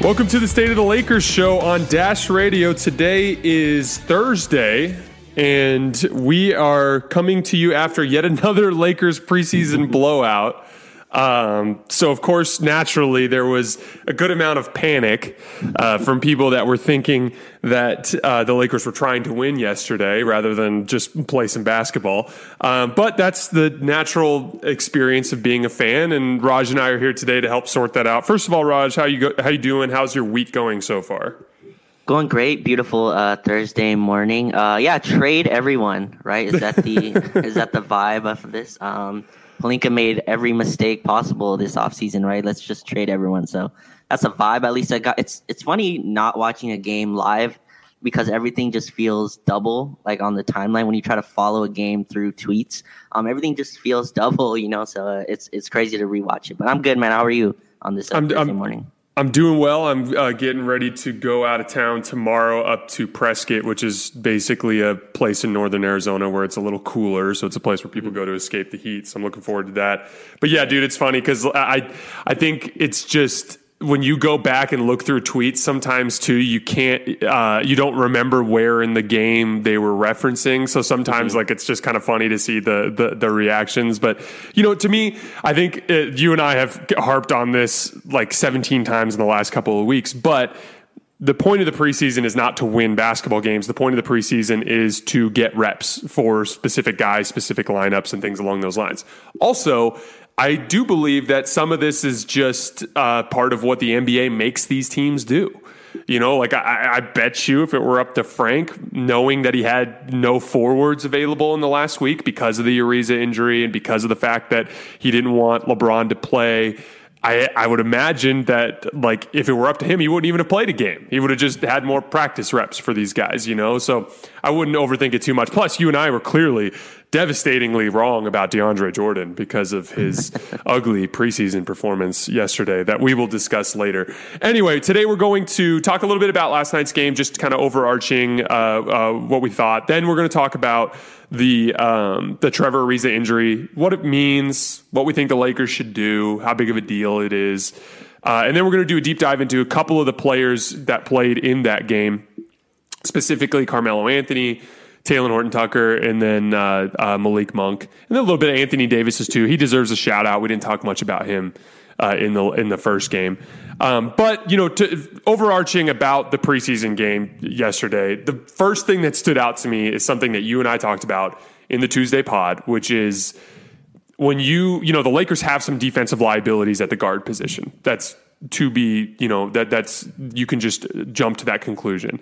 Welcome to the State of the Lakers show on Dash Radio. Today is Thursday, and we are coming to you after yet another Lakers preseason blowout. Um, so, of course, naturally, there was a good amount of panic uh, from people that were thinking that uh, the Lakers were trying to win yesterday rather than just play some basketball. Um, but that's the natural experience of being a fan, and Raj and I are here today to help sort that out. First of all, Raj, how you go, how you doing? How's your week going so far? Going great, beautiful uh, Thursday morning. Uh, yeah, trade everyone, right? Is that the is that the vibe of this? Um, Pelinka made every mistake possible this offseason, right? Let's just trade everyone. So that's a vibe. At least I got. It's it's funny not watching a game live because everything just feels double, like on the timeline when you try to follow a game through tweets. Um, everything just feels double, you know. So uh, it's it's crazy to rewatch it. But I'm good, man. How are you on this I'm, Thursday I'm, morning? I'm doing well. I'm uh, getting ready to go out of town tomorrow up to Prescott, which is basically a place in northern Arizona where it's a little cooler. So it's a place where people go to escape the heat. So I'm looking forward to that. But yeah, dude, it's funny because I I think it's just when you go back and look through tweets sometimes too you can't uh, you don't remember where in the game they were referencing so sometimes mm-hmm. like it's just kind of funny to see the, the, the reactions but you know to me i think it, you and i have harped on this like 17 times in the last couple of weeks but the point of the preseason is not to win basketball games. The point of the preseason is to get reps for specific guys, specific lineups, and things along those lines. Also, I do believe that some of this is just uh, part of what the NBA makes these teams do. You know, like I, I, bet you if it were up to Frank, knowing that he had no forwards available in the last week because of the Ariza injury and because of the fact that he didn't want LeBron to play I, I would imagine that like if it were up to him, he wouldn't even have played a game. He would have just had more practice reps for these guys, you know. So I wouldn't overthink it too much. Plus, you and I were clearly devastatingly wrong about DeAndre Jordan because of his ugly preseason performance yesterday that we will discuss later. Anyway, today we're going to talk a little bit about last night's game, just kind of overarching uh, uh, what we thought. Then we're going to talk about the um, the Trevor Ariza injury, what it means, what we think the Lakers should do, how big of a deal it is, uh, and then we're going to do a deep dive into a couple of the players that played in that game, specifically Carmelo Anthony. Talen Horton Tucker, and then uh, uh, Malik Monk, and then a little bit of Anthony Davis too. He deserves a shout out. We didn't talk much about him uh, in the in the first game. Um, but you know, to, overarching about the preseason game yesterday, the first thing that stood out to me is something that you and I talked about in the Tuesday pod, which is when you you know the Lakers have some defensive liabilities at the guard position. That's to be you know that that's you can just jump to that conclusion.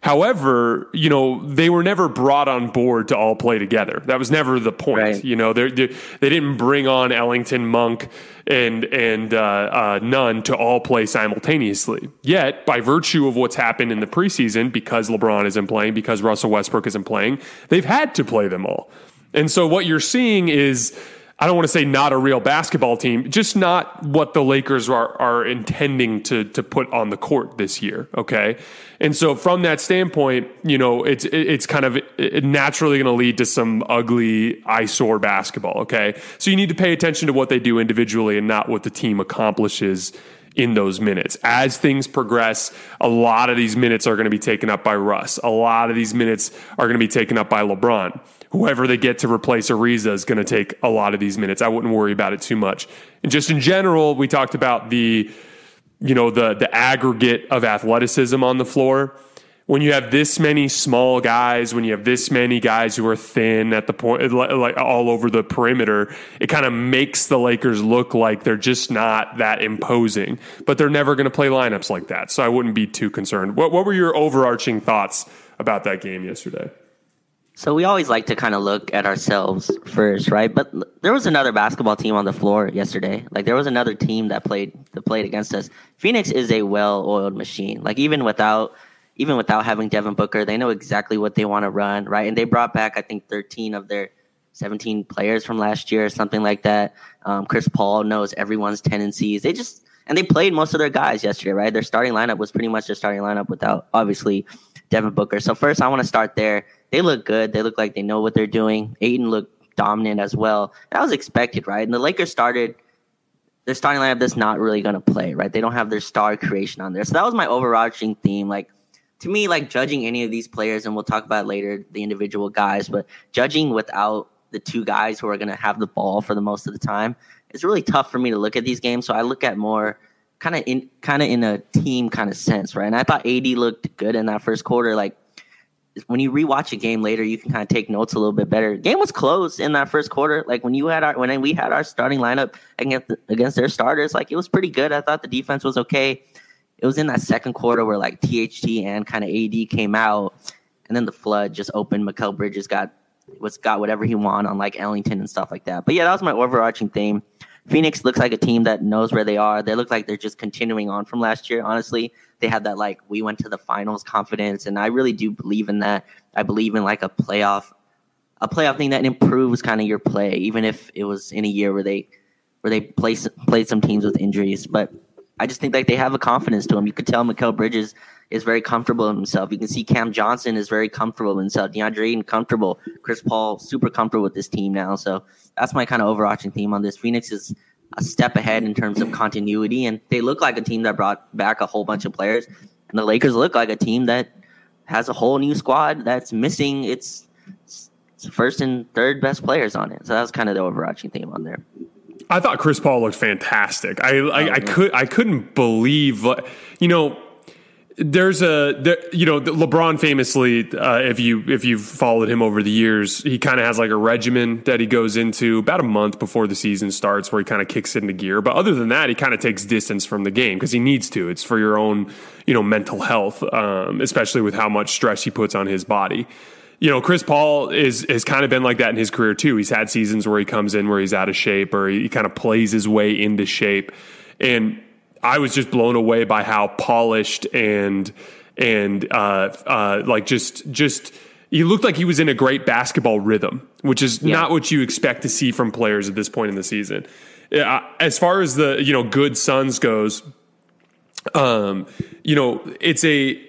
However, you know, they were never brought on board to all play together. That was never the point. Right. You know, they they didn't bring on Ellington, Monk, and and uh, uh, to all play simultaneously. Yet, by virtue of what's happened in the preseason, because LeBron isn't playing, because Russell Westbrook isn't playing, they've had to play them all. And so, what you're seeing is I don't want to say not a real basketball team, just not what the Lakers are are intending to to put on the court this year. Okay, and so from that standpoint, you know, it's it's kind of naturally going to lead to some ugly eyesore basketball. Okay, so you need to pay attention to what they do individually and not what the team accomplishes in those minutes. As things progress, a lot of these minutes are going to be taken up by Russ. A lot of these minutes are going to be taken up by LeBron whoever they get to replace Ariza is going to take a lot of these minutes. I wouldn't worry about it too much. And just in general, we talked about the, you know, the the aggregate of athleticism on the floor. When you have this many small guys, when you have this many guys who are thin at the point, like all over the perimeter, it kind of makes the Lakers look like they're just not that imposing. But they're never going to play lineups like that, so I wouldn't be too concerned. What, what were your overarching thoughts about that game yesterday? So we always like to kind of look at ourselves first, right? But there was another basketball team on the floor yesterday. Like there was another team that played that played against us. Phoenix is a well-oiled machine. Like even without even without having Devin Booker, they know exactly what they want to run, right? And they brought back I think 13 of their 17 players from last year or something like that. Um, Chris Paul knows everyone's tendencies. They just and they played most of their guys yesterday, right? Their starting lineup was pretty much their starting lineup without obviously Devin Booker. So first, I want to start there. They look good. They look like they know what they're doing. Ayton looked dominant as well. That was expected, right? And the Lakers started their starting lineup that's not really going to play, right? They don't have their star creation on there. So that was my overarching theme. Like to me, like judging any of these players, and we'll talk about later the individual guys, but judging without the two guys who are going to have the ball for the most of the time, it's really tough for me to look at these games. So I look at more kind of in kind of in a team kind of sense, right? And I thought AD looked good in that first quarter. Like when you rewatch a game later, you can kind of take notes a little bit better. Game was close in that first quarter. Like when you had our when we had our starting lineup against against their starters, like it was pretty good. I thought the defense was okay. It was in that second quarter where like THT and kind of AD came out, and then the flood just opened. Mikal Bridges got was got whatever he wanted on like Ellington and stuff like that. But yeah, that was my overarching theme. Phoenix looks like a team that knows where they are. They look like they're just continuing on from last year. Honestly, they have that like we went to the finals confidence, and I really do believe in that. I believe in like a playoff, a playoff thing that improves kind of your play, even if it was in a year where they where they play, played some teams with injuries. But I just think like they have a confidence to them. You could tell Mikal Bridges is very comfortable in himself. You can see Cam Johnson is very comfortable in himself. DeAndre Ayton comfortable. Chris Paul super comfortable with this team now. So that's my kind of overarching theme on this. Phoenix is a step ahead in terms of continuity, and they look like a team that brought back a whole bunch of players. And the Lakers look like a team that has a whole new squad that's missing its, its first and third best players on it. So that was kind of the overarching theme on there. I thought Chris Paul looked fantastic. I I, oh, I could I couldn't believe you know there's a there, you know LeBron famously uh, if you if you've followed him over the years he kind of has like a regimen that he goes into about a month before the season starts where he kind of kicks into gear but other than that he kind of takes distance from the game because he needs to it's for your own you know mental health um, especially with how much stress he puts on his body you know, Chris Paul is has kind of been like that in his career too. He's had seasons where he comes in where he's out of shape or he, he kind of plays his way into shape. And I was just blown away by how polished and and uh, uh, like just just he looked like he was in a great basketball rhythm, which is yeah. not what you expect to see from players at this point in the season. As far as the you know good Suns goes, um, you know it's a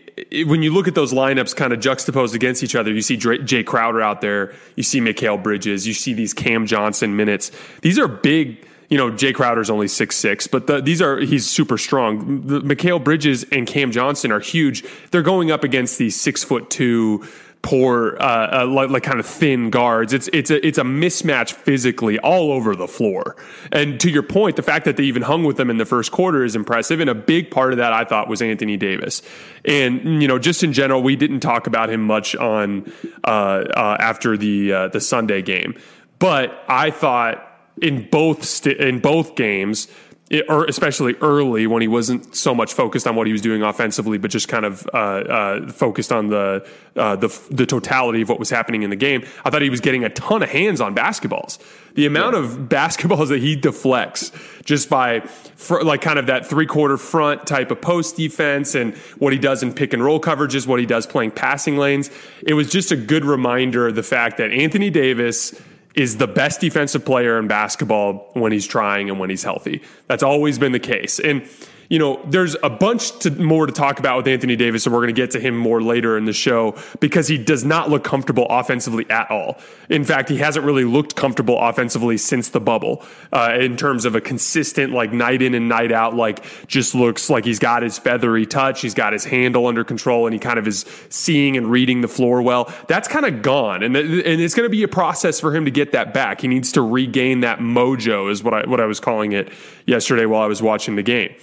when you look at those lineups kind of juxtaposed against each other, you see Jay Crowder out there, you see Mikal Bridges, you see these Cam Johnson minutes. These are big you know, Jay Crowder's only six six, but the, these are he's super strong. The, Mikal Bridges and Cam Johnson are huge. They're going up against these six foot two poor, uh, uh, like, like, kind of thin guards. It's it's a it's a mismatch physically all over the floor. And to your point, the fact that they even hung with them in the first quarter is impressive. And a big part of that I thought was Anthony Davis. And you know, just in general, we didn't talk about him much on uh, uh after the uh, the Sunday game, but I thought in both st- in both games, it, or especially early when he wasn't so much focused on what he was doing offensively, but just kind of uh, uh, focused on the, uh, the the totality of what was happening in the game. I thought he was getting a ton of hands on basketballs. The amount yeah. of basketballs that he deflects just by fr- like kind of that three quarter front type of post defense and what he does in pick and roll coverages, what he does playing passing lanes. It was just a good reminder of the fact that Anthony Davis is the best defensive player in basketball when he's trying and when he's healthy. That's always been the case. And you know, there's a bunch to, more to talk about with Anthony Davis, and we're going to get to him more later in the show because he does not look comfortable offensively at all. In fact, he hasn't really looked comfortable offensively since the bubble uh, in terms of a consistent, like night in and night out, like just looks like he's got his feathery touch, he's got his handle under control, and he kind of is seeing and reading the floor well. That's kind of gone, and and it's going to be a process for him to get that back. He needs to regain that mojo, is what I what I was calling it yesterday while I was watching the game.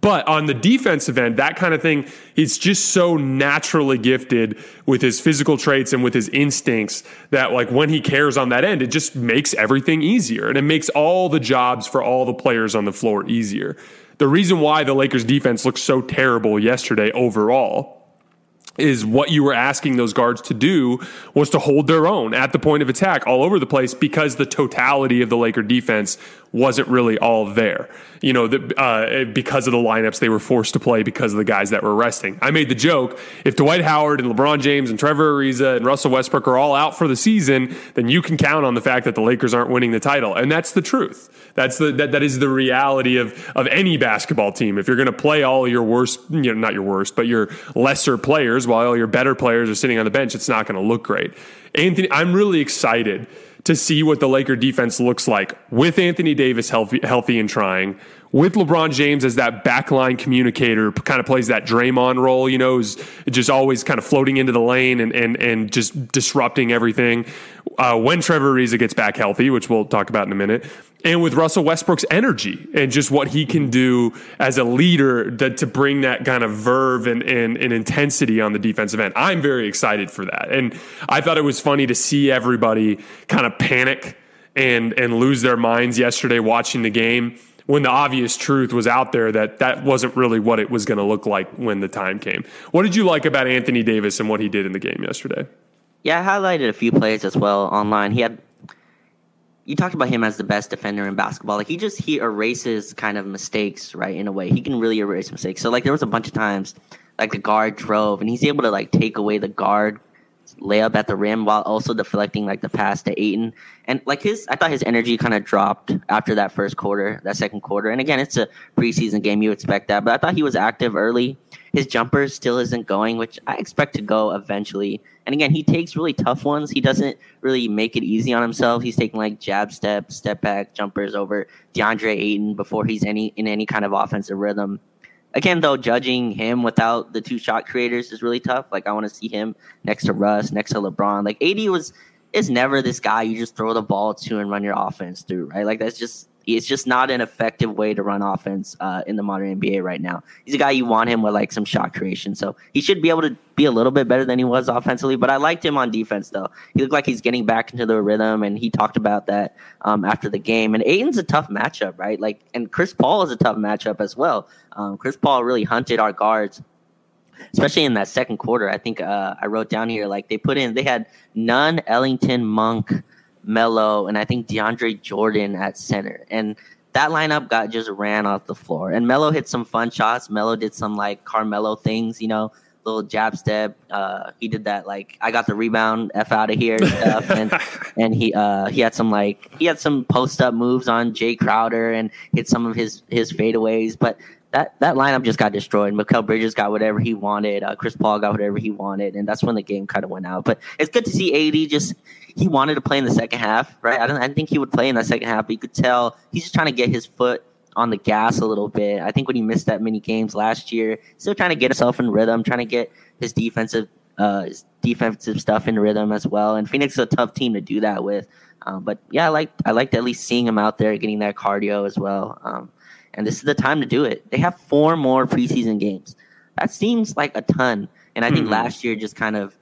But on the defensive end, that kind of thing, he's just so naturally gifted with his physical traits and with his instincts that, like, when he cares on that end, it just makes everything easier. And it makes all the jobs for all the players on the floor easier. The reason why the Lakers defense looked so terrible yesterday overall is what you were asking those guards to do was to hold their own at the point of attack all over the place because the totality of the Laker defense wasn't really all there. You know, the, uh, because of the lineups they were forced to play because of the guys that were resting. I made the joke if Dwight Howard and LeBron James and Trevor Ariza and Russell Westbrook are all out for the season, then you can count on the fact that the Lakers aren't winning the title, and that's the truth. That's the that, that is the reality of of any basketball team. If you're going to play all your worst, you know, not your worst, but your lesser players while all your better players are sitting on the bench, it's not going to look great. Anthony, I'm really excited to see what the Laker defense looks like with Anthony Davis healthy, healthy and trying, with LeBron James as that backline communicator, kind of plays that Draymond role, you know, is just always kind of floating into the lane and and and just disrupting everything. Uh, when Trevor Ariza gets back healthy, which we'll talk about in a minute, and with Russell Westbrook's energy and just what he can do as a leader that, to bring that kind of verve and, and, and, intensity on the defensive end. I'm very excited for that. And I thought it was funny to see everybody kind of panic and, and lose their minds yesterday watching the game when the obvious truth was out there that that wasn't really what it was going to look like when the time came. What did you like about Anthony Davis and what he did in the game yesterday? Yeah, I highlighted a few plays as well online. He had you talked about him as the best defender in basketball. Like he just he erases kind of mistakes, right? In a way, he can really erase mistakes. So like there was a bunch of times like the guard drove and he's able to like take away the guard layup at the rim while also deflecting like the pass to Ayton. And like his, I thought his energy kind of dropped after that first quarter, that second quarter. And again, it's a preseason game, you expect that. But I thought he was active early. His jumper still isn't going, which I expect to go eventually. And again, he takes really tough ones. He doesn't really make it easy on himself. He's taking like jab step, step back jumpers over DeAndre Ayton before he's any in any kind of offensive rhythm again, though, judging him without the two shot creators is really tough. Like I want to see him next to Russ, next to LeBron. Like AD was is never this guy you just throw the ball to and run your offense through, right? Like that's just it's just not an effective way to run offense uh, in the modern NBA right now. He's a guy you want him with like some shot creation, so he should be able to be a little bit better than he was offensively. But I liked him on defense though. He looked like he's getting back into the rhythm, and he talked about that um, after the game. And Ayton's a tough matchup, right? Like, and Chris Paul is a tough matchup as well. Um, Chris Paul really hunted our guards especially in that second quarter. I think uh, I wrote down here like they put in they had Nunn Ellington Monk Melo, and I think DeAndre Jordan at center. And that lineup got just ran off the floor. And Melo hit some fun shots. Melo did some like Carmelo things, you know, little jab step. Uh, he did that like I got the rebound, f out of here stuff, and and he uh, he had some like he had some post up moves on Jay Crowder and hit some of his his fadeaways. But that that lineup just got destroyed. Mikal Bridges got whatever he wanted. Uh, Chris Paul got whatever he wanted, and that's when the game kind of went out. But it's good to see AD just he wanted to play in the second half, right? I don't I think he would play in the second half, but you could tell he's just trying to get his foot on the gas a little bit. I think when he missed that many games last year, still trying to get himself in rhythm, trying to get his defensive uh, his defensive stuff in rhythm as well. And Phoenix is a tough team to do that with. Um, but yeah, I like I liked at least seeing him out there getting that cardio as well. Um, and this is the time to do it. They have four more preseason games. That seems like a ton. And I think mm-hmm. last year just kind of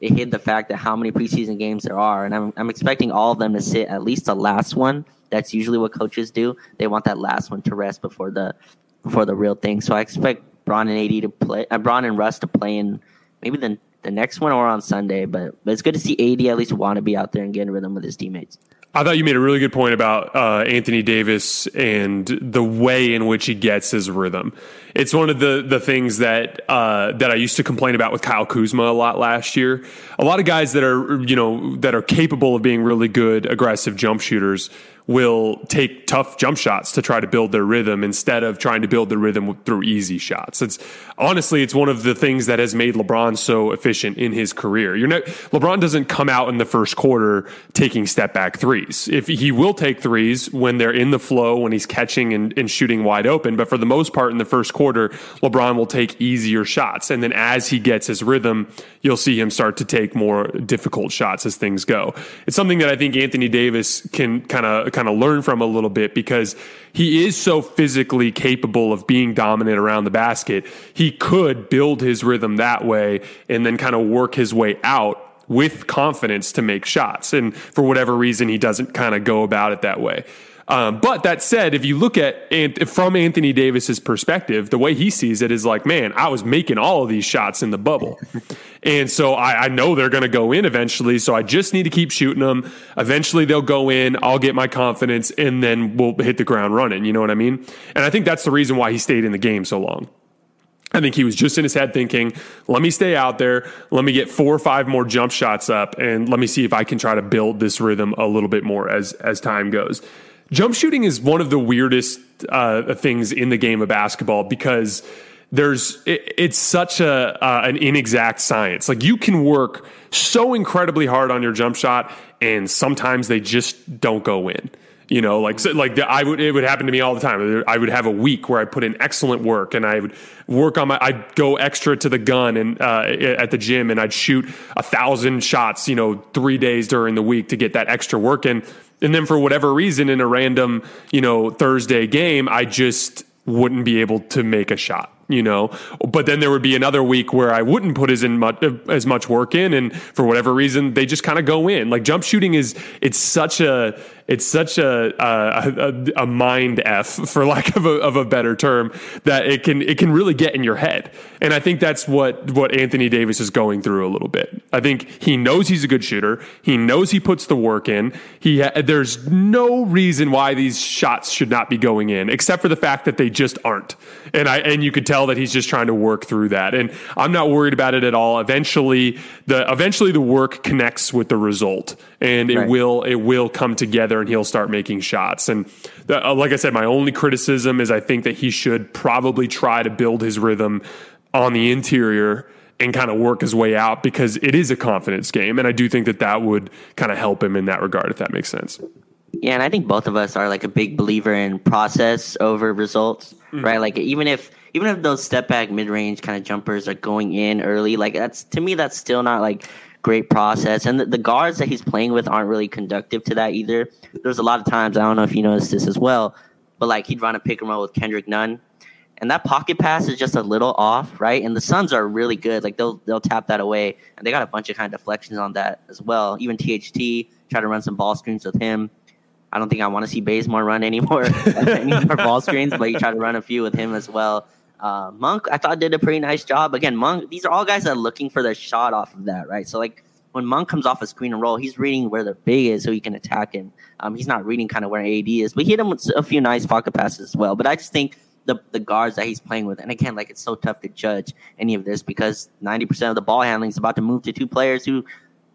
it hid the fact that how many preseason games there are. And I'm, I'm expecting all of them to sit at least the last one. That's usually what coaches do. They want that last one to rest before the before the real thing. So I expect Bron and AD to play, uh, Bron and Russ to play in maybe the the next one or on Sunday. But, but it's good to see AD at least want to be out there and get in rhythm with his teammates. I thought you made a really good point about uh, Anthony Davis and the way in which he gets his rhythm. It's one of the the things that uh, that I used to complain about with Kyle Kuzma a lot last year. A lot of guys that are you know that are capable of being really good aggressive jump shooters will take tough jump shots to try to build their rhythm instead of trying to build their rhythm through easy shots. It's honestly, it's one of the things that has made LeBron so efficient in his career. You're not, LeBron doesn't come out in the first quarter taking step back threes. If he will take threes when they're in the flow, when he's catching and, and shooting wide open, but for the most part in the first quarter, LeBron will take easier shots. And then as he gets his rhythm, you'll see him start to take more difficult shots as things go. It's something that I think Anthony Davis can kind of kind of learn from a little bit because he is so physically capable of being dominant around the basket. He could build his rhythm that way and then kind of work his way out with confidence to make shots. And for whatever reason, he doesn't kind of go about it that way. Um, but that said, if you look at from Anthony Davis's perspective, the way he sees it is like, man, I was making all of these shots in the bubble, and so I, I know they're going to go in eventually. So I just need to keep shooting them. Eventually, they'll go in. I'll get my confidence, and then we'll hit the ground running. You know what I mean? And I think that's the reason why he stayed in the game so long. I think he was just in his head thinking, let me stay out there. Let me get four or five more jump shots up and let me see if I can try to build this rhythm a little bit more as, as time goes. Jump shooting is one of the weirdest uh, things in the game of basketball because there's it, it's such a uh, an inexact science. Like you can work so incredibly hard on your jump shot, and sometimes they just don't go in. You know, like so, like the, I would it would happen to me all the time. I would have a week where I put in excellent work, and I would work on my. I'd go extra to the gun and uh, at the gym, and I'd shoot a thousand shots. You know, three days during the week to get that extra work in. And then for whatever reason, in a random you know Thursday game, I just wouldn't be able to make a shot you know? But then there would be another week where i wouldn't put as in much as much work in. And for whatever reason they just kind of go in. Like jump shooting is it's such a it's such a a, a mind f for lack of a, of a better term that it can it can really get in your head. And i think that's what what anthony davis is going through a little bit. I think he knows he's a good shooter. He knows he puts the work in. He ha- there's no reason why these shots should not be going in except for the fact that they just aren't. And i and you could tell that he's just trying to work through that. And i'm not worried about it at all. Eventually the eventually the work connects with the result. And it right. will it will come together and he'll start making shots. And the, uh, like I said, my only criticism is I think that he should probably try to build his rhythm on the interior and kind of work his way out because it is a confidence game, and I do think that that would kind of help him in that regard, if that makes sense. Yeah, and I think both of us are like a big believer in process over results, mm-hmm. right? Like even if even if those step back mid range kind of jumpers are going in early, like that's to me that's still not like great process. And the, the, guards that he's playing with aren't really conductive to that either. There's a lot of times, I don't know if you noticed this as well, but like he'd run a pick and roll with Kendrick Nunn. And that pocket pass is just a little off, right? And the Suns are really good. Like they'll they'll tap that away, and they got a bunch of kind of deflections on that as well. Even THT try to run some ball screens with him. I don't think I want to see Bazemore run anymore any more ball screens, but you try to run a few with him as well. Uh, Monk, I thought did a pretty nice job. Again, Monk, these are all guys that are looking for their shot off of that, right? So like when Monk comes off a screen and roll, he's reading where the big is so he can attack him. Um, he's not reading kind of where AD is, but he hit him with a few nice pocket passes as well. But I just think the the guards that he's playing with, and again, like it's so tough to judge any of this because ninety percent of the ball handling is about to move to two players who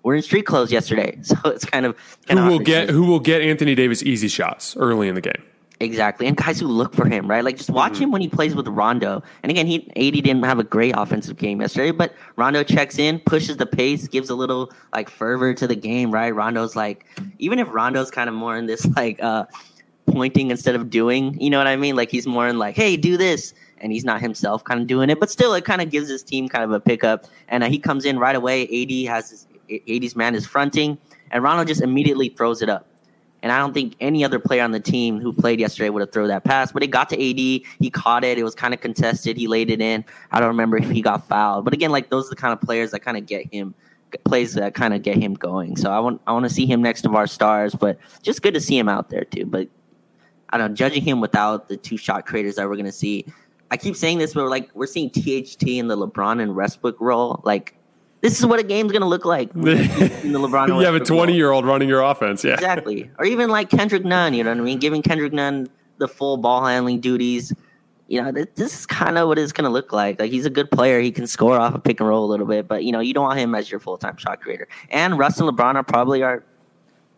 were in street clothes yesterday. So it's kind of kind who will get who will get Anthony Davis easy shots early in the game. Exactly, and guys who look for him, right? Like just watch mm-hmm. him when he plays with Rondo. And again, he AD didn't have a great offensive game yesterday, but Rondo checks in, pushes the pace, gives a little like fervor to the game, right? Rondo's like, even if Rondo's kind of more in this like uh pointing instead of doing, you know what I mean? Like he's more in like, hey, do this, and he's not himself kind of doing it, but still, it kind of gives his team kind of a pickup. And uh, he comes in right away. AD has his AD's man is fronting, and Rondo just immediately throws it up and I don't think any other player on the team who played yesterday would have thrown that pass. But it got to AD. He caught it. It was kind of contested. He laid it in. I don't remember if he got fouled. But again, like those are the kind of players that kind of get him plays that kind of get him going. So I want I want to see him next to our stars, but just good to see him out there too. But I don't know, judging him without the two shot creators that we're gonna see. I keep saying this, but we're like we're seeing THT in the LeBron and Westbrook role. Like this is what a game's going to look like. in the LeBron you have a 20 year old running your offense. Yeah. Exactly. Or even like Kendrick Nunn, you know what I mean? Giving Kendrick Nunn the full ball handling duties. You know, this is kind of what it's going to look like. Like, he's a good player. He can score off a pick and roll a little bit, but, you know, you don't want him as your full time shot creator. And Russ and LeBron are probably our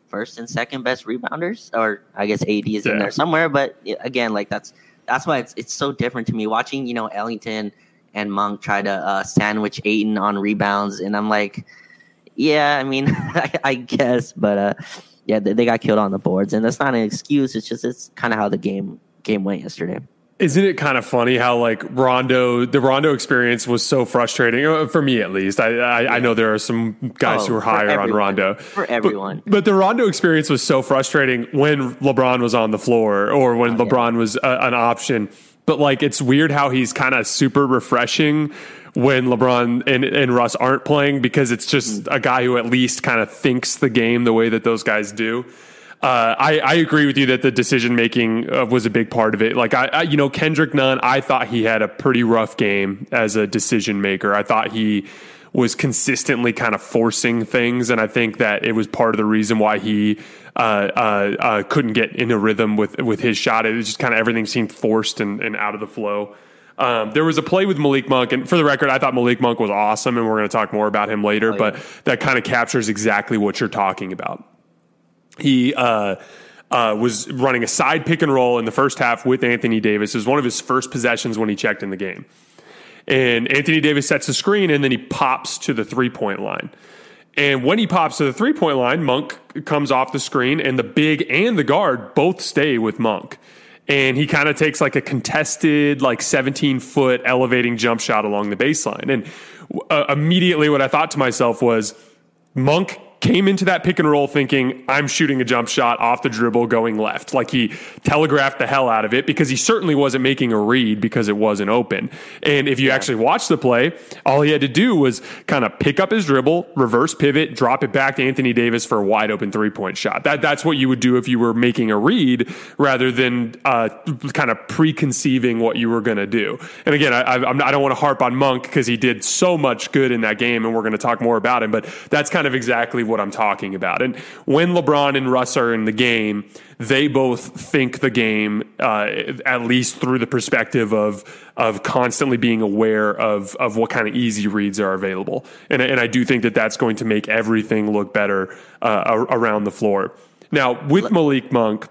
first and second best rebounders, or I guess AD is yeah. in there somewhere. But again, like, that's that's why it's, it's so different to me watching, you know, Ellington and Monk try to uh, sandwich Ayton on rebounds, and I'm like, yeah, I mean, I, I, guess, but uh, yeah, they, they, got killed on the boards, and that's not an excuse. It's just it's kind of how the game game went yesterday. Isn't it kind of funny how like Rondo, the Rondo experience was so frustrating uh, for me at least. I I, yeah. I know there are some guys oh, who are higher on Rondo for everyone, but, but, the Rondo experience was so frustrating when LeBron was on the floor or when oh, LeBron yeah. was a, an option but like it's weird how he's kind of super refreshing when LeBron and, and Russ aren't playing because it's just a guy who at least kind of thinks the game the way that those guys do. Uh, I, I agree with you that the decision making uh, was a big part of it. Like I, I, you know, Kendrick Nunn, I thought he had a pretty rough game as a decision maker. I thought he was consistently kind of forcing things, and I think that it was part of the reason why he uh, uh, uh, couldn't get in a rhythm with with his shot. It was just kind of everything seemed forced and, and out of the flow. Um, there was a play with Malik Monk, and for the record, I thought Malik Monk was awesome, and we're going to talk more about him later. Oh, yeah. But that kind of captures exactly what you're talking about. He uh, uh, was running a side pick and roll in the first half with Anthony Davis. It was one of his first possessions when he checked in the game. And Anthony Davis sets the screen and then he pops to the three point line. And when he pops to the three point line, Monk comes off the screen, and the big and the guard both stay with Monk. And he kind of takes like a contested, like 17 foot elevating jump shot along the baseline. And uh, immediately, what I thought to myself was, Monk came into that pick and roll thinking, I'm shooting a jump shot off the dribble going left. Like he telegraphed the hell out of it because he certainly wasn't making a read because it wasn't open. And if you yeah. actually watch the play, all he had to do was kind of pick up his dribble, reverse pivot, drop it back to Anthony Davis for a wide open three point shot. That, that's what you would do if you were making a read rather than uh, kind of preconceiving what you were going to do. And again, I, I, I don't want to harp on Monk because he did so much good in that game and we're going to talk more about him, but that's kind of exactly what I'm talking about. And when LeBron and Russ are in the game, they both think the game uh, at least through the perspective of of constantly being aware of of what kind of easy reads are available. And and I do think that that's going to make everything look better uh, around the floor. Now with Malik Monk.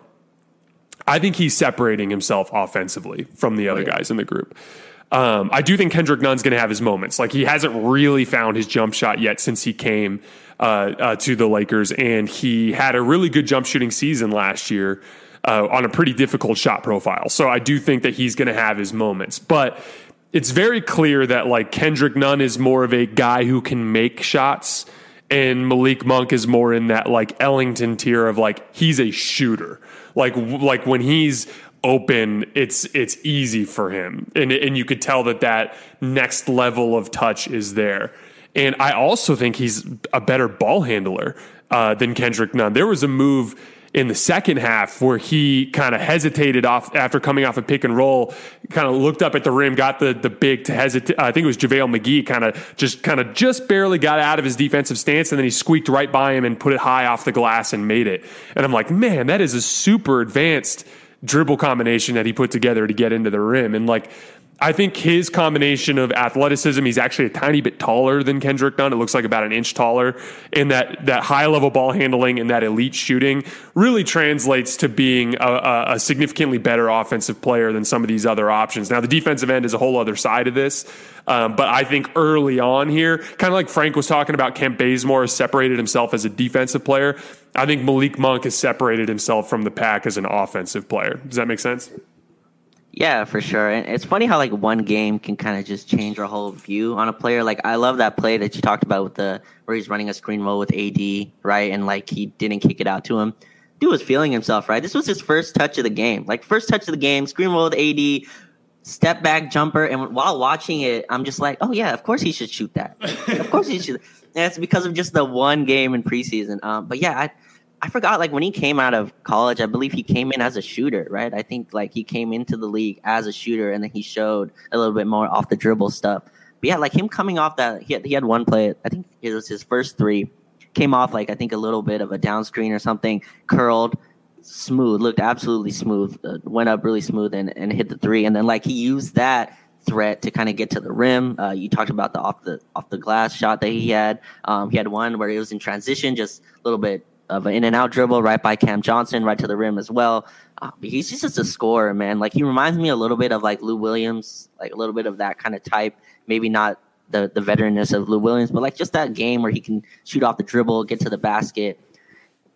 I think he's separating himself offensively from the other oh, yeah. guys in the group. Um, I do think Kendrick Nunn's going to have his moments. Like he hasn't really found his jump shot yet since he came uh, uh, to the Lakers, and he had a really good jump shooting season last year uh, on a pretty difficult shot profile. So I do think that he's going to have his moments, but it's very clear that like Kendrick Nunn is more of a guy who can make shots. And Malik Monk is more in that like Ellington tier of like he's a shooter. Like like when he's open, it's it's easy for him, and and you could tell that that next level of touch is there. And I also think he's a better ball handler uh, than Kendrick Nunn. There was a move in the second half where he kind of hesitated off after coming off a pick and roll, kind of looked up at the rim, got the the big to hesitate. I think it was JaVale McGee kind of just kind of just barely got out of his defensive stance and then he squeaked right by him and put it high off the glass and made it. And I'm like, man, that is a super advanced dribble combination that he put together to get into the rim. And like I think his combination of athleticism, he's actually a tiny bit taller than Kendrick Nunn. It looks like about an inch taller. And that, that high level ball handling and that elite shooting really translates to being a, a, significantly better offensive player than some of these other options. Now, the defensive end is a whole other side of this. Um, but I think early on here, kind of like Frank was talking about, Kent Bazemore has separated himself as a defensive player. I think Malik Monk has separated himself from the pack as an offensive player. Does that make sense? Yeah, for sure. And it's funny how like one game can kind of just change our whole view on a player. Like I love that play that you talked about with the where he's running a screen roll with AD, right? And like he didn't kick it out to him. Dude was feeling himself, right? This was his first touch of the game. Like first touch of the game, screen roll with AD, step back jumper. And while watching it, I'm just like, oh yeah, of course he should shoot that. of course he should. And it's because of just the one game in preseason. Um, but yeah, I I forgot like when he came out of college, I believe he came in as a shooter, right? I think like he came into the league as a shooter and then he showed a little bit more off the dribble stuff. But yeah, like him coming off that he had, he had one play, I think it was his first three, came off like I think a little bit of a down screen or something, curled, smooth, looked absolutely smooth, uh, went up really smooth and, and hit the three. And then like he used that threat to kind of get to the rim. Uh, you talked about the off the off the glass shot that he had. Um, he had one where it was in transition, just a little bit of an in and out dribble right by Cam Johnson, right to the rim as well. Uh, he's just a scorer, man. Like he reminds me a little bit of like Lou Williams, like a little bit of that kind of type. Maybe not the the veteranness of Lou Williams, but like just that game where he can shoot off the dribble, get to the basket,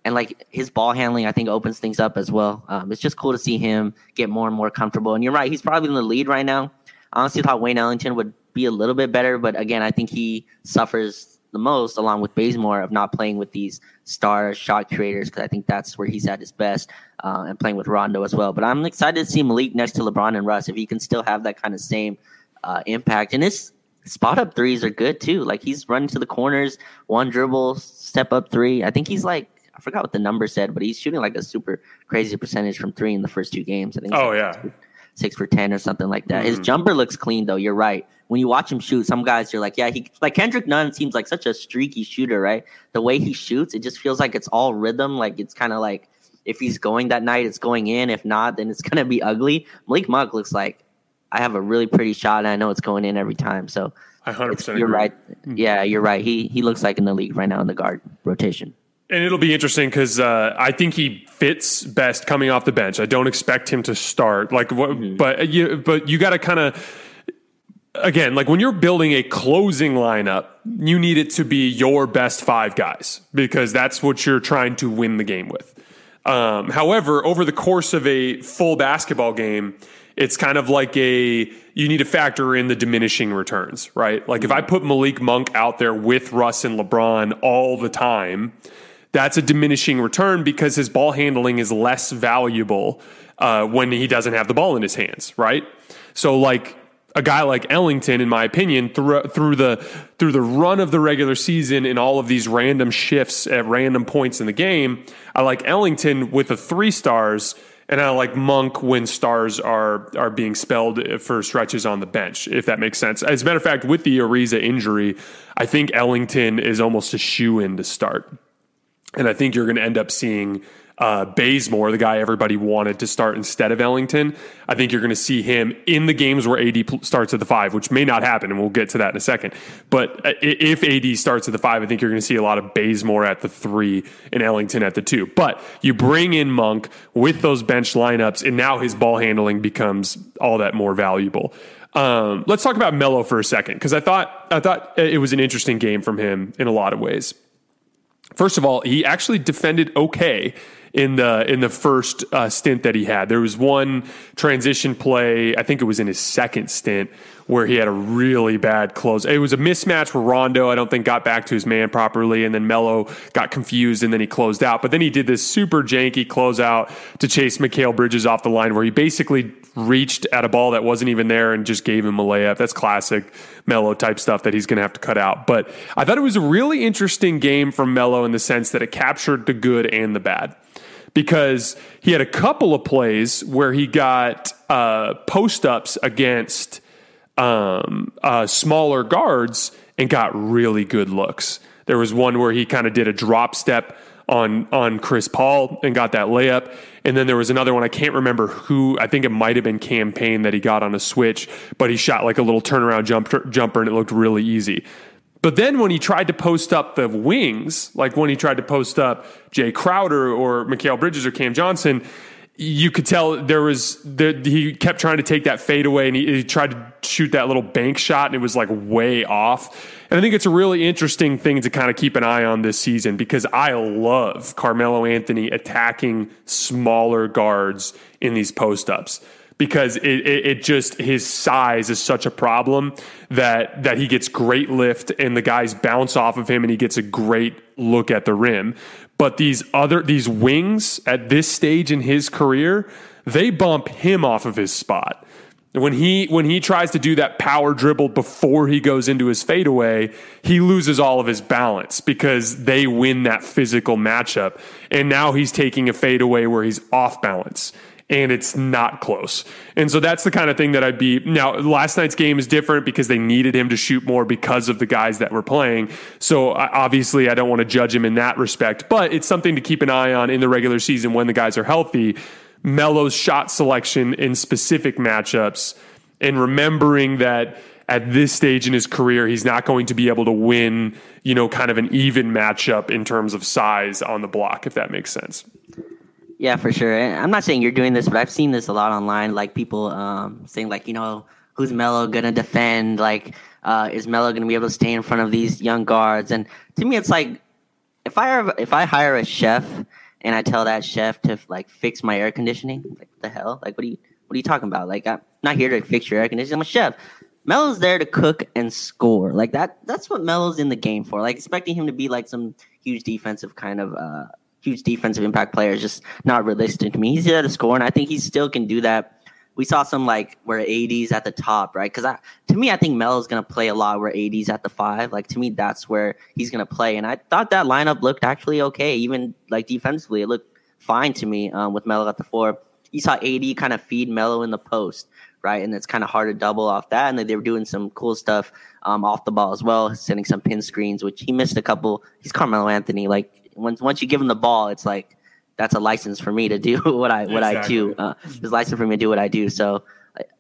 and like his ball handling, I think opens things up as well. Um, it's just cool to see him get more and more comfortable. And you're right, he's probably in the lead right now. I honestly thought Wayne Ellington would be a little bit better, but again, I think he suffers the most, along with Bazemore, of not playing with these star shot creators because I think that's where he's at his best, uh, and playing with Rondo as well. But I'm excited to see Malik next to LeBron and Russ if he can still have that kind of same uh, impact. And his spot up threes are good too. Like he's running to the corners, one dribble, step up three. I think he's like I forgot what the number said, but he's shooting like a super crazy percentage from three in the first two games. I think. Oh like yeah. Six for ten or something like that. Mm-hmm. His jumper looks clean though. You're right when you watch him shoot, some guys you're like, yeah, he like Kendrick Nunn seems like such a streaky shooter, right? The way he shoots, it just feels like it's all rhythm. Like it's kind of like if he's going that night, it's going in. If not, then it's gonna be ugly. Malik Monk looks like I have a really pretty shot, and I know it's going in every time. So I hundred percent. You're right. Yeah, you're right. He he looks like in the league right now in the guard rotation. And it'll be interesting because uh, I think he fits best coming off the bench. I don't expect him to start like what, mm-hmm. but you but you got to kind of again, like when you're building a closing lineup, you need it to be your best five guys because that's what you're trying to win the game with. Um, however, over the course of a full basketball game, it's kind of like a you need to factor in the diminishing returns, right? Like if I put Malik Monk out there with Russ and LeBron all the time, that's a diminishing return because his ball handling is less valuable uh, when he doesn't have the ball in his hands, right? So like a guy like Ellington, in my opinion, through through the through the run of the regular season and all of these random shifts at random points in the game, I like Ellington with the three stars and I like Monk when stars are are being spelled for stretches on the bench, if that makes sense. As a matter of fact, with the Ariza injury, I think Ellington is almost a shoe in to start. And I think you're going to end up seeing uh, Bazemore, the guy everybody wanted to start instead of Ellington. I think you're going to see him in the games where AD starts at the five, which may not happen, and we'll get to that in a second. But uh, if AD starts at the five, I think you're going to see a lot of Bazemore at the three and Ellington at the two. But you bring in Monk with those bench lineups, and now his ball handling becomes all that more valuable. Um, let's talk about Melo for a second because I thought I thought it was an interesting game from him in a lot of ways. First of all, he actually defended okay in the in the first uh, stint that he had. There was one transition play, I think it was in his second stint, where he had a really bad close. It was a mismatch where Rondo, I don't think, got back to his man properly, and then Melo got confused, and then he closed out. But then he did this super janky closeout to chase Mikal Bridges off the line, where he basically reached at a ball that wasn't even there and just gave him a layup. That's classic Melo type stuff that he's going to have to cut out. But I thought it was a really interesting game from Melo in the sense that it captured the good and the bad because he had a couple of plays where he got uh, post ups against um, uh, smaller guards and got really good looks. There was one where he kind of did a drop step on on Chris Paul and got that layup. And then there was another one I can't remember who. I think it might have been Cam Payne that he got on a switch, but he shot like a little turnaround jump, jumper and it looked really easy. But then when he tried to post up the wings, like when he tried to post up Jay Crowder or Mikal Bridges or Cam Johnson, you could tell there was there, he kept trying to take that fade away and he, he, tried to shoot that little bank shot and it was like way off. And I think it's a really interesting thing to kind of keep an eye on this season because I love Carmelo Anthony attacking smaller guards in these post ups because it, it, it, just his size is such a problem that that he gets great lift and the guys bounce off of him and he gets a great look at the rim. But these other these wings at this stage in his career, they bump him off of his spot. When he when he tries to do that power dribble before he goes into his fadeaway, he loses all of his balance because they win that physical matchup. And now he's taking a fadeaway where he's off balance and it's not close. And so that's the kind of thing that I'd be. Now, last night's game is different because they needed him to shoot more because of the guys that were playing. So obviously, I don't want to judge him in that respect, but it's something to keep an eye on in the regular season when the guys are healthy. Melo's shot selection in specific matchups and remembering that at this stage in his career, he's not going to be able to win, you know, kind of an even matchup in terms of size on the block, if that makes sense. Yeah, for sure. And I'm not saying you're doing this, but I've seen this a lot online. Like people um, saying, like, you know, who's Melo gonna defend? Like, uh, is Melo gonna be able to stay in front of these young guards? And to me, it's like if I if I hire a chef and I tell that chef to like fix my air conditioning, like the hell? Like, what are you what are you talking about? Like, I'm not here to fix your air conditioning. I'm a chef. Melo's there to cook and score. Like that. That's what Melo's in the game for. Like expecting him to be like some huge defensive kind of uh, huge defensive impact player is just not realistic to me. He's there to score, and I think he still can do that. We saw some like where AD's at the top, right? Because I, to me, I think Melo's going to play a lot where AD's at the five. Like to me, that's where he's going to play, and I thought that lineup looked actually okay, even like defensively, it looked fine to me um, with Melo at the four. You saw AD kind of feed Melo in the post, right? And it's kind of hard to double off that. And they were doing some cool stuff um, off the ball as well, sending some pin screens, which he missed a couple. He's Carmelo Anthony. Like once once you give him the ball, it's like that's a license for me to do what I what exactly. I do. Uh, it's license for me to do what I do. So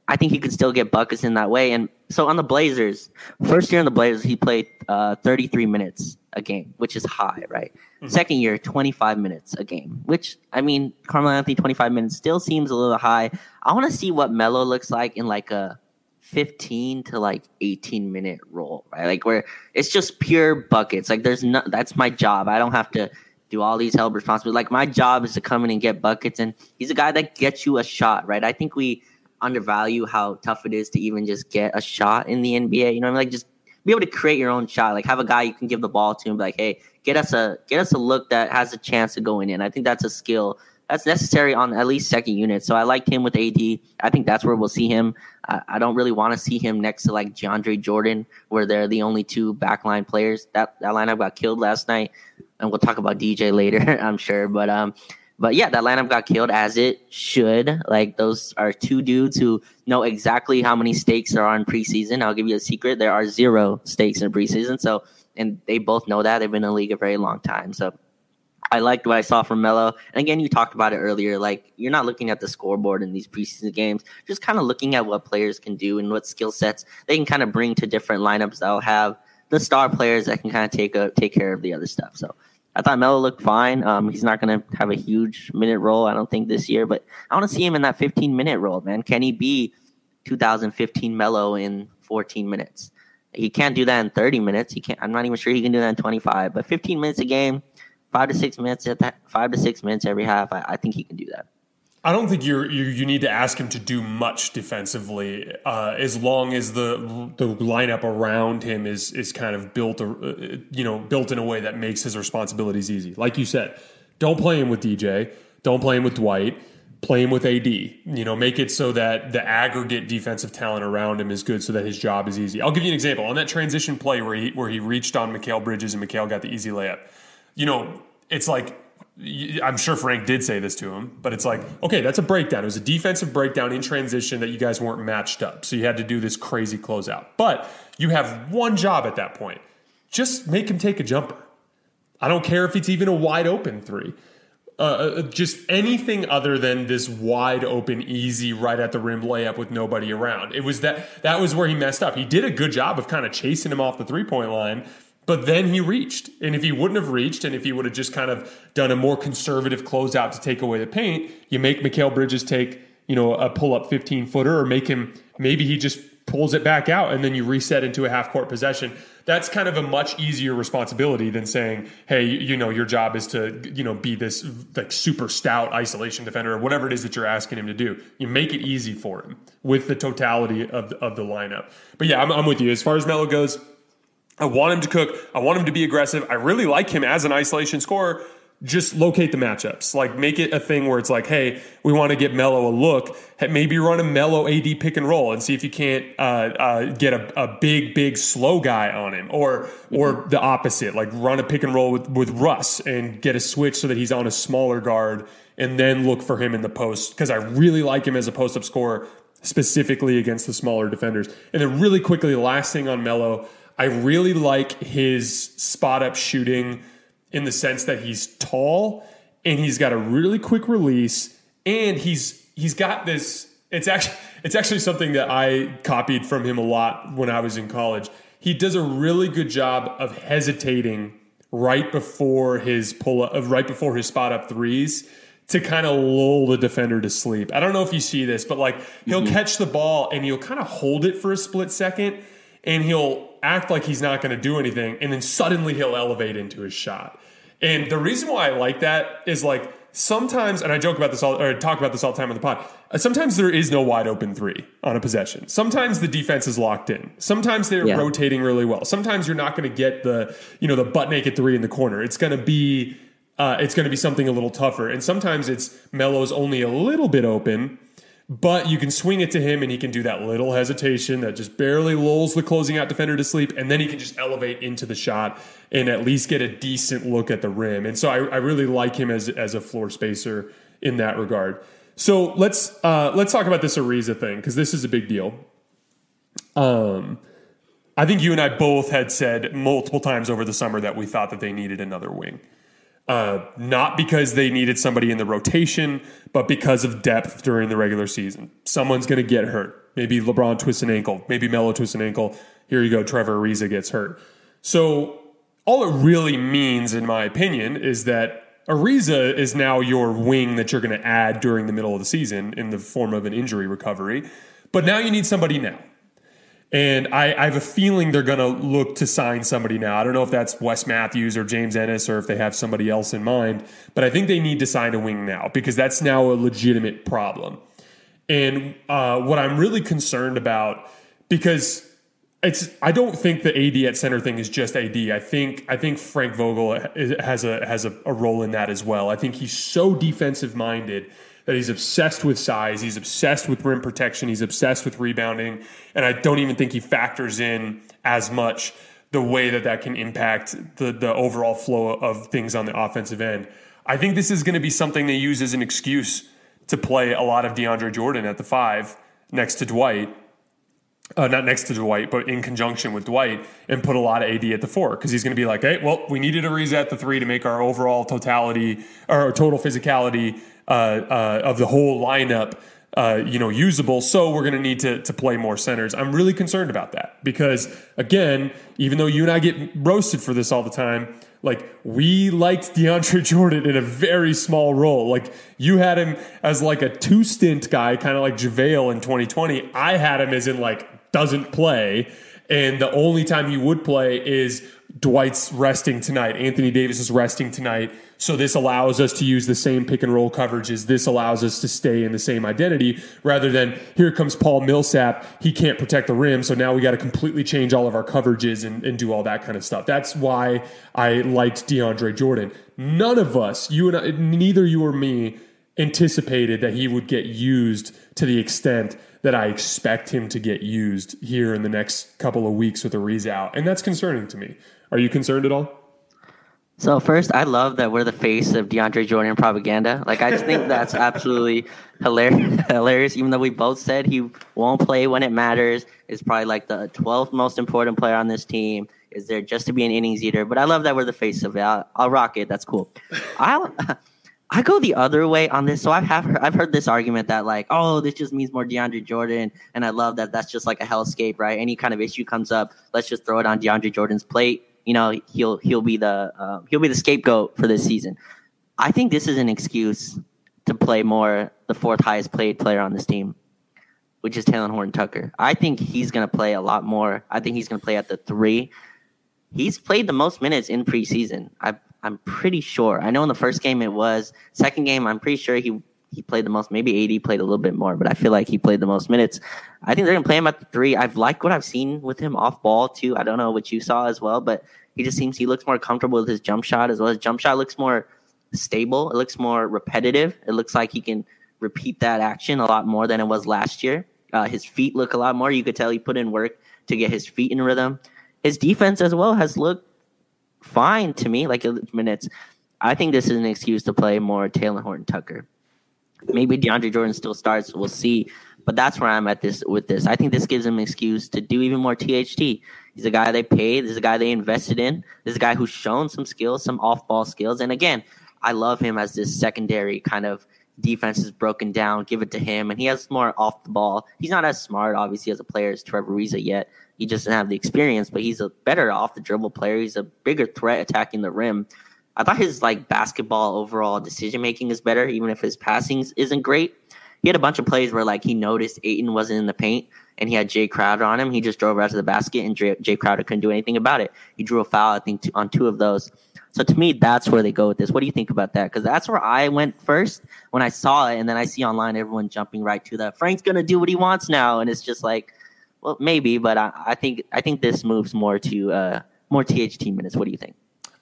I think he could still get buckets in that way. And so on the Blazers, first year in the Blazers, he played uh, 33 minutes a game, which is high, right? Mm-hmm. Second year, 25 minutes a game, which I mean, Carmelo Anthony 25 minutes still seems a little high. I want to see what Melo looks like in like a 15 to like 18 minute role, right? Like where it's just pure buckets. Like there's no that's my job. I don't have to do all these help responsibilities. Like my job is to come in and get buckets and he's a guy that gets you a shot, right? I think we undervalue how tough it is to even just get a shot in the NBA. You know, I mean? like just be able to create your own shot. Like have a guy you can give the ball to and be like, hey, get us a get us a look that has a chance of going in. I think that's a skill that's necessary on at least second unit. So I liked him with AD. I think that's where we'll see him. I, I don't really want to see him next to like DeAndre Jordan, where they're the only two backline players. That that lineup got killed last night, and we'll talk about DJ later, I'm sure. But um, but yeah, that lineup got killed as it should. Like those are two dudes who know exactly how many stakes there are in preseason. I'll give you a secret: there are zero stakes in preseason. So, and they both know that they've been in the league a very long time. So I liked what I saw from Melo. And again, you talked about it earlier. Like you're not looking at the scoreboard in these preseason games, just kind of looking at what players can do and what skill sets they can kind of bring to different lineups that'll have the star players that can kind of take a, take care of the other stuff. So I thought Melo looked fine. Um, he's not going to have a huge minute role, I don't think, this year, but I want to see him in that 15 minute role, man. Can he be 2015 Melo in 14 minutes? He can't do that in 30 minutes. He can't. I'm not even sure he can do that in 25. But 15 minutes a game, five to six minutes at that, five to six minutes every half. I, I think he can do that. I don't think you you need to ask him to do much defensively, uh, as long as the the lineup around him is is kind of built, uh, you know, built in a way that makes his responsibilities easy. Like you said, don't play him with DJ, don't play him with Dwight, play him with AD. You know, make it so that the aggregate defensive talent around him is good, so that his job is easy. I'll give you an example on that transition play where he where he reached on Mikal Bridges and Mikal got the easy layup. You know, it's like I'm sure Frank did say this to him, but it's like, okay, that's a breakdown. It was a defensive breakdown in transition that you guys weren't matched up. So you had to do this crazy closeout. But you have one job at that point just make him take a jumper. I don't care if it's even a wide open three. Uh, uh, just anything other than this wide open, easy, right at the rim layup with nobody around. It was that that was where he messed up. He did a good job of kind of chasing him off the three point line, but then he reached. And if he wouldn't have reached, and if he would have just kind of done a more conservative closeout to take away the paint, you make Mikal Bridges take, you know, a pull up 15 footer or make him, maybe he just pulls it back out and then you reset into a half court possession. That's kind of a much easier responsibility than saying, hey, you, you know, your job is to, you know, be this like super stout isolation defender or whatever it is that you're asking him to do. You make it easy for him with the totality of, of the lineup. But yeah, I'm, I'm with you. As far as Melo goes, I want him to cook. I want him to be aggressive. I really like him as an isolation scorer. Just locate the matchups. Like make it a thing where it's like, hey, we want to get Melo a look. Maybe run a Melo AD pick and roll and see if you can't uh, uh, get a, a, big, big slow guy on him, or or mm-hmm. the opposite. Like run a pick and roll with with Russ and get a switch so that he's on a smaller guard, and then look for him in the post because I really like him as a post up scorer, specifically against the smaller defenders. And then really quickly, the last thing on Melo. I really like his spot up shooting in the sense that he's tall and he's got a really quick release and he's he's got this it's actually it's actually something that I copied from him a lot when I was in college. He does a really good job of hesitating right before his pull up right before his spot up threes to kind of lull the defender to sleep. I don't know if you see this, but like he'll mm-hmm. catch the ball and he'll kind of hold it for a split second and he'll act like he's not going to do anything, and then suddenly he'll elevate into his shot. And the reason why I like that is like sometimes, and I joke about this all, or talk about this all the time on the pod. Uh, sometimes there is no wide open three on a possession. Sometimes the defense is locked in. Sometimes they're yeah. rotating really well. Sometimes you're not going to get the you know the butt naked three in the corner. It's going to be uh, it's going to be something a little tougher. And sometimes it's Melo's only a little bit open but you can swing it to him and he can do that little hesitation that just barely lulls the closing out defender to sleep. And then he can just elevate into the shot and at least get a decent look at the rim. And so I, I really like him as, as a floor spacer in that regard. So let's uh, let's talk about this Ariza thing because this is a big deal. Um, I think you and I both had said multiple times over the summer that we thought that they needed another wing. Uh, not because they needed somebody in the rotation, but because of depth during the regular season. Someone's going to get hurt. Maybe LeBron twists an ankle. Maybe Melo twists an ankle. Here you go, Trevor Ariza gets hurt. So all it really means, in my opinion, is that Ariza is now your wing that you're going to add during the middle of the season in the form of an injury recovery. But now you need somebody now. And I, I, have a feeling they're going to look to sign somebody now. I don't know if that's Wes Matthews or James Ennis or if they have somebody else in mind, but I think they need to sign a wing now because that's now a legitimate problem. And uh, what I'm really concerned about, because it's I don't think the AD at center thing is just AD. I think I think Frank Vogel has a has a, a role in that as well. I think he's so defensive minded that he's obsessed with size, he's obsessed with rim protection, he's obsessed with rebounding, and I don't even think he factors in as much the way that that can impact the the overall flow of things on the offensive end. I think this is going to be something they use as an excuse to play a lot of DeAndre Jordan at the five next to Dwight. Uh, not next to Dwight, but in conjunction with Dwight, and put a lot of AD at the four because he's going to be like, hey, well, we needed to reset the three to make our overall totality or total physicality uh, uh, of the whole lineup, uh, you know, usable. So we're going to need to to play more centers. I'm really concerned about that because again, even though you and I get roasted for this all the time, like we liked DeAndre Jordan in a very small role. Like you had him as like a two stint guy, kind of like JaVale in 2020. I had him as in like doesn't play. And the only time he would play is Dwight's resting tonight. Anthony Davis is resting tonight. So this allows us to use the same pick and roll coverages. This allows us to stay in the same identity rather than here comes Paul Millsap. He can't protect the rim. So now we got to completely change all of our coverages and, and do all that kind of stuff. That's why I liked DeAndre Jordan. None of us, you and I, neither you or me, anticipated that he would get used to the extent that I expect him to get used here in the next couple of weeks with Ariza out. And that's concerning to me. Are you concerned at all? So first, I love that we're the face of DeAndre Jordan propaganda. Like I just think that's absolutely hilarious. hilarious. Even though we both said he won't play when it matters, is probably like the 12th most important player on this team. Is there just to be an innings eater? But I love that we're the face of it. I'll, I'll rock it. That's cool. I I go the other way on this. So I've have, I've heard this argument that like, oh, this just means more DeAndre Jordan, and I love that. That's just like a hellscape, right? Any kind of issue comes up, let's just throw it on DeAndre Jordan's plate. You know, he'll he'll be the uh, he'll be the scapegoat for this season. I think this is an excuse to play more the fourth highest played player on this team, which is Talen Horton Tucker. I think he's going to play a lot more. I think he's going to play at the three. He's played the most minutes in preseason. I I'm pretty sure. I know in the first game it was. Second game, I'm pretty sure he he played the most. Maybe AD played a little bit more, but I feel like he played the most minutes. I think they're gonna play him at the three. I've liked what I've seen with him off ball too. I don't know what you saw as well, but he just seems he looks more comfortable with his jump shot as well. His jump shot looks more stable. It looks more repetitive. It looks like he can repeat that action a lot more than it was last year. Uh, his feet look a lot more. You could tell he put in work to get his feet in rhythm. His defense as well has looked fine to me, like minutes. I think this is an excuse to play more Talen Horton Tucker. Maybe DeAndre Jordan still starts. We'll see. But that's where I'm at this with this. I think this gives him an excuse to do even more THT. He's a guy they paid. This is a guy they invested in. This is a guy who's shown some skills, some off ball skills. And again, I love him as this secondary kind of defense is broken down. Give it to him, and he has more off the ball. He's not as smart, obviously, as a player as Trevor Ariza yet, he just doesn't have the experience, but he's a better off the dribble player. He's a bigger threat attacking the rim. I thought his like basketball overall decision making is better, even if his passing isn't great. He had a bunch of plays where like he noticed Ayton wasn't in the paint and he had Jae Crowder on him. He just drove right to the basket and Jae Crowder couldn't do anything about it. He drew a foul, I think, on two of those. So to me, that's where they go with this. What do you think about that? Because that's where I went first when I saw it, and then I see online everyone jumping right to that. Frank's gonna do what he wants now, and it's just like well, maybe, but I, I think I think this moves more to uh, more THT minutes. What do you think?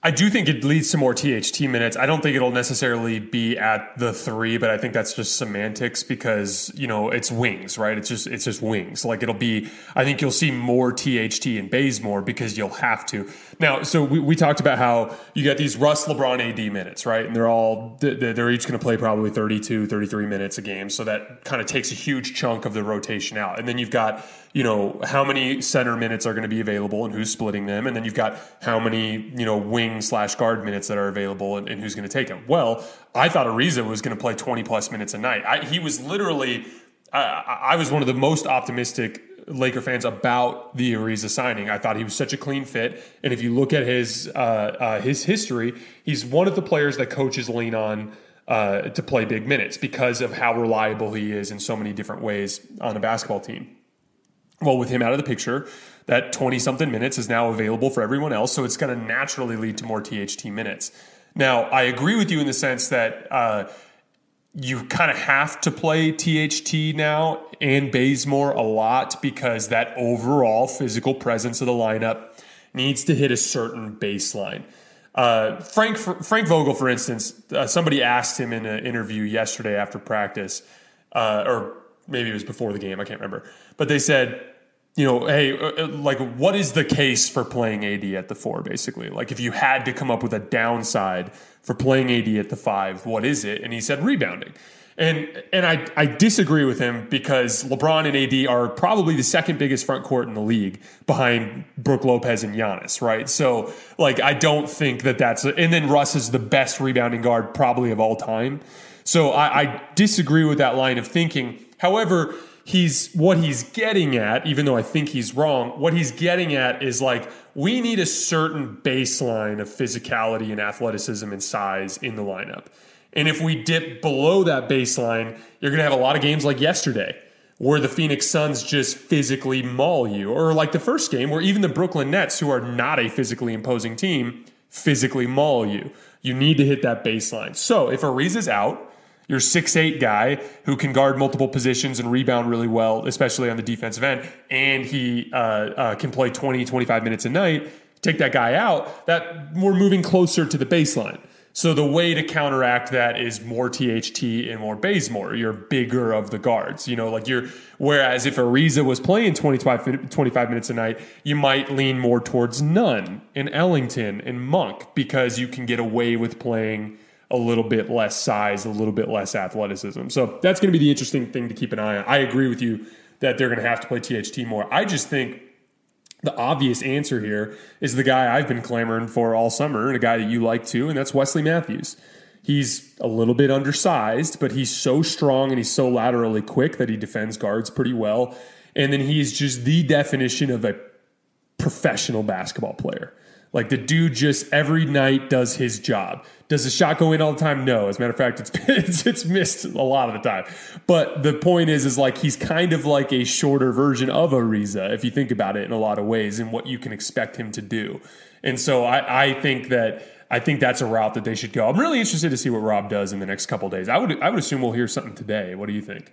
I do think it leads to more THT minutes. I don't think it'll necessarily be at the three, but I think that's just semantics because you know it's wings, right? It's just it's just wings. Like it'll be. I think you'll see more THT in Bazemore because you'll have to. Now, so we, we talked about how you get these Russ, LeBron, AD minutes, right? And they're all they're each going to play probably 32, 33 minutes a game. So that kind of takes a huge chunk of the rotation out. And then you've got you know how many center minutes are going to be available and who's splitting them, and then you've got how many you know wing slash guard minutes that are available and, and who's going to take them. Well, I thought Ariza was going to play twenty plus minutes a night. I, he was literally. I, I was one of the most optimistic Laker fans about the Ariza signing. I thought he was such a clean fit, and if you look at his uh, uh, his history, he's one of the players that coaches lean on uh, to play big minutes because of how reliable he is in so many different ways on a basketball team. Well, with him out of the picture, that 20 something minutes is now available for everyone else. So it's going to naturally lead to more THT minutes. Now, I agree with you in the sense that uh, you kind of have to play THT now and Bazemore a lot because that overall physical presence of the lineup needs to hit a certain baseline. Uh, Frank Frank Vogel, for instance, uh, somebody asked him in an interview yesterday after practice, uh, or maybe it was before the game, I can't remember. But they said, you know, hey, uh, uh, like, what is the case for playing AD at the four? Basically, like, if you had to come up with a downside for playing AD at the five, what is it? And he said rebounding. And and I, I disagree with him because LeBron and AD are probably the second biggest front court in the league behind Brook Lopez and Giannis, right? So like I don't think that that's a, and then Russ is the best rebounding guard probably of all time. So I, I disagree with that line of thinking. However, he's what he's getting at, even though I think he's wrong, what he's getting at is like we need a certain baseline of physicality and athleticism and size in the lineup. And if we dip below that baseline, you're going to have a lot of games like yesterday where the Phoenix Suns just physically maul you, or like the first game where even the Brooklyn Nets, who are not a physically imposing team, physically maul you. You need to hit that baseline. So if Ariza's out, your six eight guy who can guard multiple positions and rebound really well, especially on the defensive end, and he uh, uh, can play 20, 25 minutes a night, take that guy out, that we're moving closer to the baseline. So the way to counteract that is more THT and more Bazemore. You're bigger of the guards. You know, like you're. Whereas if Ariza was playing 25, 25 minutes a night, you might lean more towards Nunn and Ellington and Monk because you can get away with playing a little bit less size, a little bit less athleticism. So that's going to be the interesting thing to keep an eye on. I agree with you that they're going to have to play THT more. I just think the obvious answer here is the guy I've been clamoring for all summer, and a guy that you like too, and that's Wesley Matthews. He's a little bit undersized, but he's so strong and he's so laterally quick that he defends guards pretty well. And then he's just the definition of a professional basketball player. Like the dude just every night does his job. Does the shot go in all the time? No. As a matter of fact, it's, it's it's missed a lot of the time. But the point is, is like he's kind of like a shorter version of Ariza, if you think about it in a lot of ways, and what you can expect him to do. And so I, I think that I think that's a route that they should go. I'm really interested to see what Rob does in the next couple days. I would I would assume we'll hear something today. What do you think?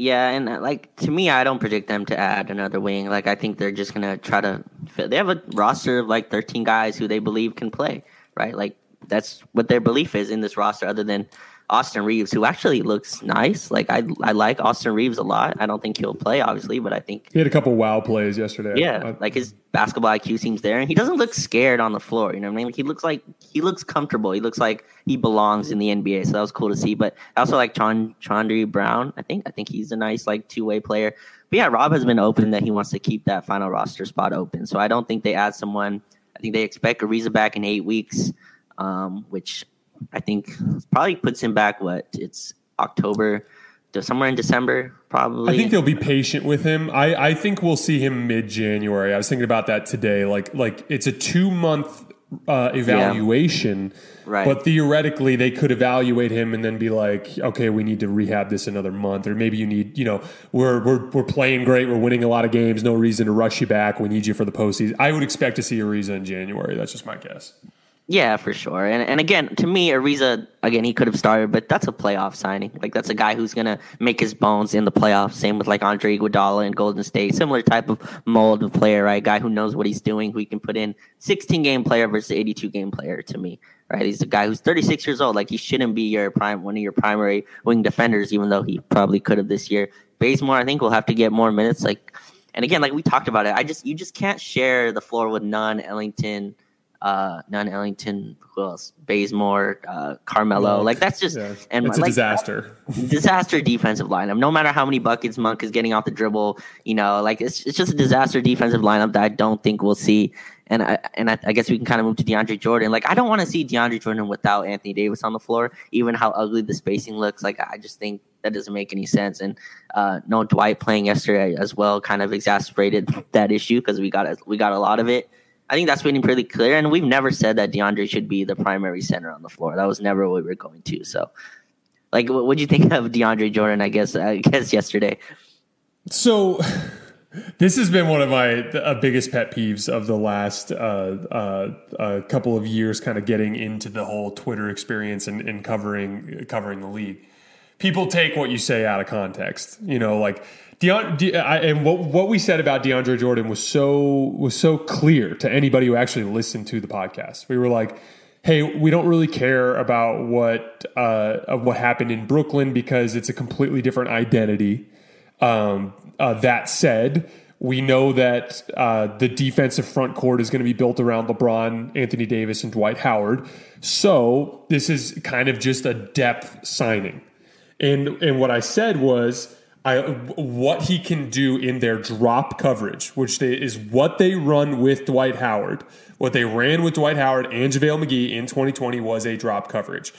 Yeah, and uh, like to me, I don't predict them to add another wing. Like I think they're just gonna try to. They have a roster of like 13 guys who they believe can play. Right, like that's what their belief is in this roster. Other than Austin Reaves, who actually looks nice. Like I, I like Austin Reaves a lot. I don't think he'll play, obviously, but I think he had a couple wow plays yesterday. Yeah, like his basketball IQ seems there, and he doesn't look scared on the floor. You know what I mean? Like he looks like he looks comfortable. He looks like he belongs in the NBA. So that was cool to see. But I also like Chand- Chaundee Brown. I think I think he's a nice like two way player. But yeah, Rob has been open that he wants to keep that final roster spot open. So I don't think they add someone. I think they expect Ariza back in eight weeks, um, which I think probably puts him back. What it's October, somewhere in December, probably. I think they'll be patient with him. I, I think we'll see him mid January. I was thinking about that today. Like like it's a two month uh, evaluation, yeah. right? But theoretically, they could evaluate him and then be like, okay, we need to rehab this another month, or maybe you need, you know, we're we're we're playing great, we're winning a lot of games, no reason to rush you back. We need you for the postseason. I would expect to see Ariza in January. That's just my guess. Yeah, for sure. And and again, to me, Ariza, again, he could have started, but that's a playoff signing. Like that's a guy who's gonna make his bones in the playoffs. Same with like Andre Iguodala in Golden State. Similar type of mold of player, right? Guy who knows what he's doing, who can put in 16 game player versus 82 game player. To me, right? He's a guy who's 36 years old. Like he shouldn't be your prime, one of your primary wing defenders, even though he probably could have this year. Bazemore, I think, will have to get more minutes. Like, and again, like we talked about it, I just you just can't share the floor with Nunn, Ellington uh, Nunn Ellington, who else? Bazemore, uh, Carmelo. Monk. Like that's just yeah. and it's a disaster. disaster defensive lineup. No matter how many buckets Monk is getting off the dribble, you know, like it's it's just a disaster defensive lineup that I don't think we'll see. And I and I, I guess we can kind of move to DeAndre Jordan. Like I don't want to see DeAndre Jordan without Anthony Davis on the floor, even how ugly the spacing looks. Like I just think that doesn't make any sense. And uh, no Dwight playing yesterday as well kind of exacerbated that issue because we got a, we got a lot of it. I think that's been pretty clear. And we've never said that DeAndre should be the primary center on the floor. That was never what we were going to. So, like, what do you think of DeAndre Jordan? I guess I guess yesterday. So, This has been one of my uh, biggest pet peeves of the last uh, uh, uh, couple of years, kind of getting into the whole Twitter experience and, and covering covering the league. People take what you say out of context. You know, like Deon, De, I, and what what we said about DeAndre Jordan was so was so clear to anybody who actually listened to the podcast. We were like, "Hey, we don't really care about what uh, what happened in Brooklyn because it's a completely different identity." Um, uh, that said, we know that uh, the defensive front court is going to be built around LeBron, Anthony Davis, and Dwight Howard. So this is kind of just a depth signing. And and what I said was I, what he can do in their drop coverage, which they, is what they run with Dwight Howard. What they ran with Dwight Howard and JaVale McGee in 2020 was a drop coverage.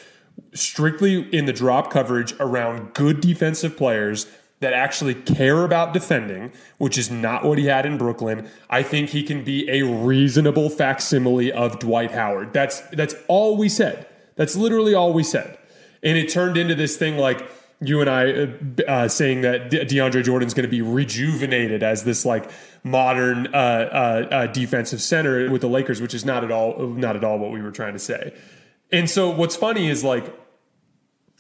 Strictly in the drop coverage around good defensive players that actually care about defending, which is not what he had in Brooklyn. I think he can be a reasonable facsimile of Dwight Howard. That's that's all we said. That's literally all we said. And it turned into this thing like you and I uh, uh saying that De- DeAndre Jordan's going to be rejuvenated as this like modern uh, uh, uh, defensive center with the Lakers, which is not at all not at all what we were trying to say. And so what's funny is like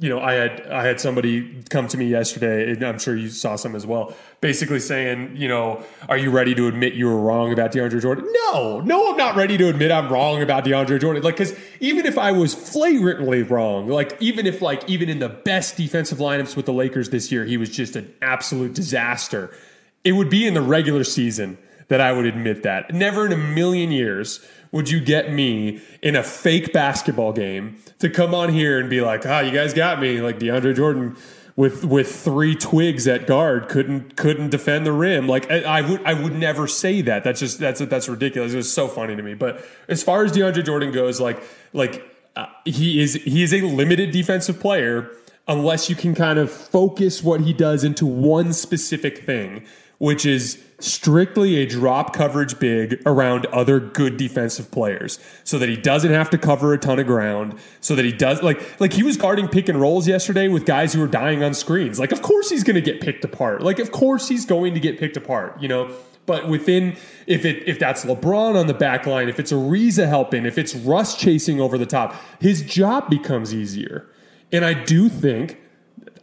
you know, I had I had somebody come to me yesterday, and I'm sure you saw some as well, basically saying, you know, are you ready to admit you were wrong about DeAndre Jordan? No, no, I'm not ready to admit I'm wrong about DeAndre Jordan. Like, because even if I was flagrantly wrong, like even if like even in the best defensive lineups with the Lakers this year, he was just an absolute disaster. It would be in the regular season that I would admit that. Never in a million years would you get me in a fake basketball game to come on here and be like, ah, oh, you guys got me, like DeAndre Jordan with with three twigs at guard couldn't couldn't defend the rim. Like I, I, would I would never say that. That's just that's that's ridiculous. It was so funny to me. But as far as DeAndre Jordan goes, like like uh, he is he is a limited defensive player unless you can kind of focus what he does into one specific thing, which is strictly a drop coverage big around other good defensive players so that he doesn't have to cover a ton of ground so that he does like like he was guarding pick and rolls yesterday with guys who were dying on screens. Like of course he's going to get picked apart. Like of course he's going to get picked apart you know? But within if it if that's LeBron on the back line if it's Ariza helping if it's Russ chasing over the top his job becomes easier. And I do think